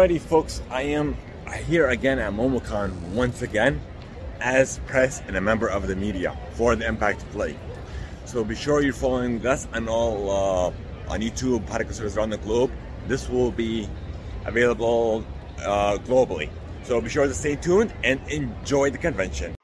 Alrighty, folks, I am here again at MomoCon once again as press and a member of the media for the Impact Play. So be sure you're following us on all uh, on YouTube, podcasts around the globe. This will be available uh, globally. So be sure to stay tuned and enjoy the convention.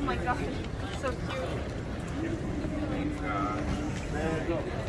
Oh my gosh, so cute.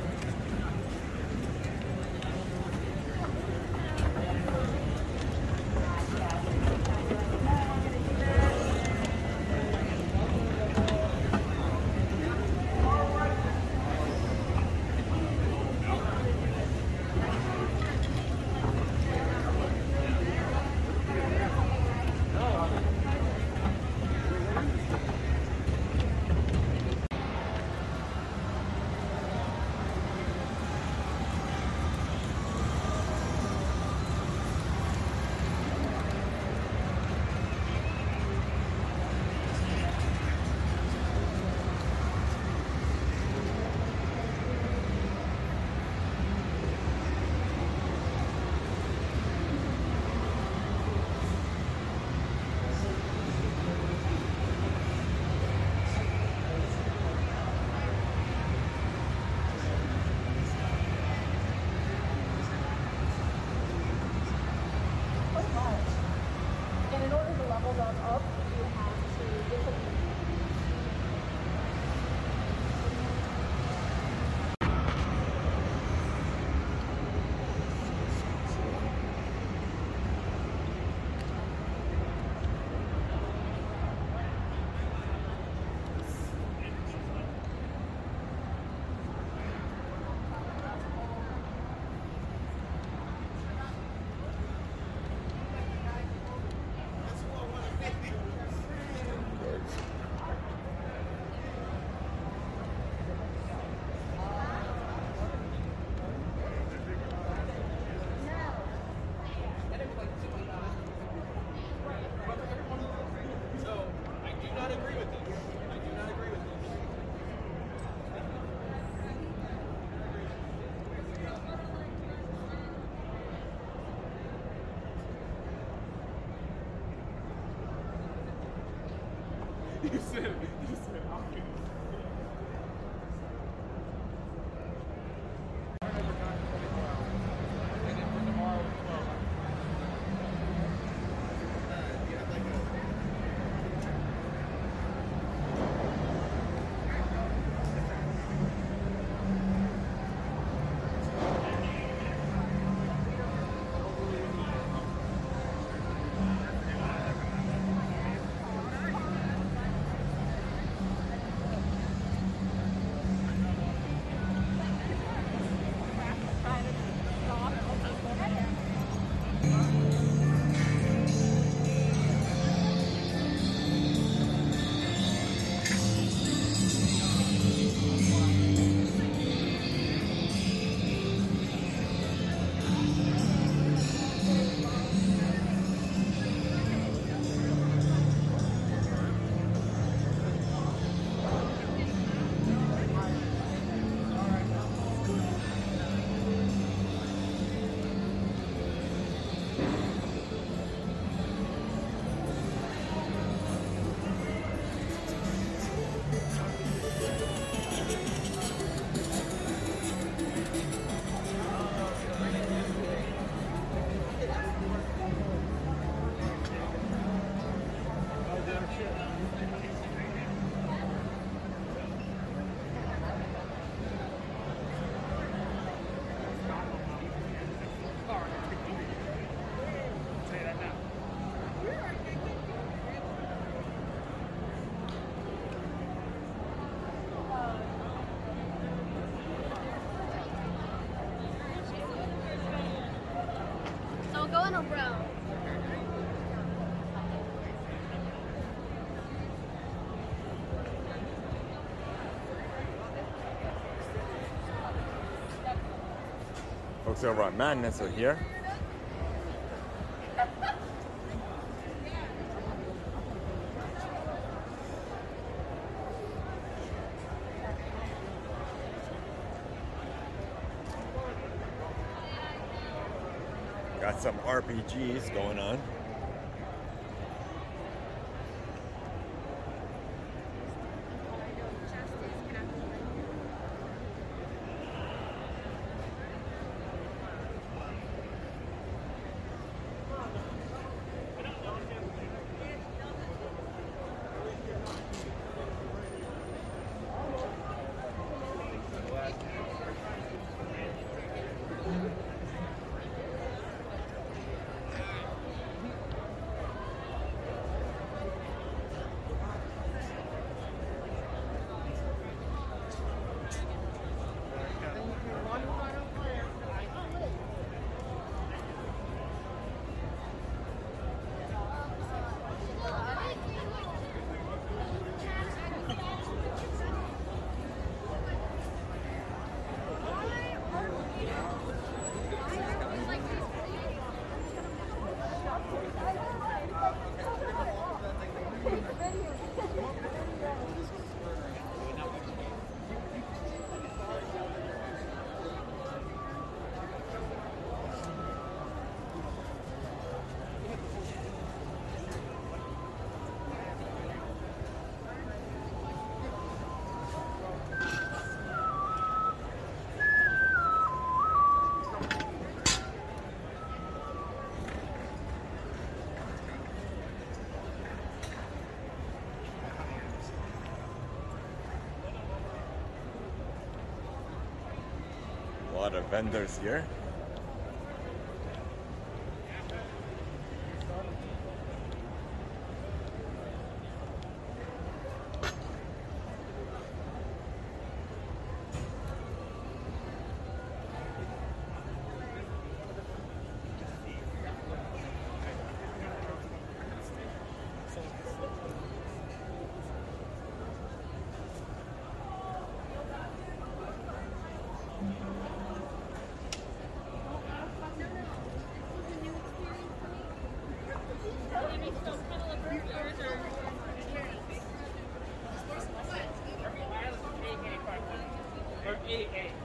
you said, you said, tunnel, bro. Folks over at Madness are here. RPGs going on. A lot of vendors here. Or 88.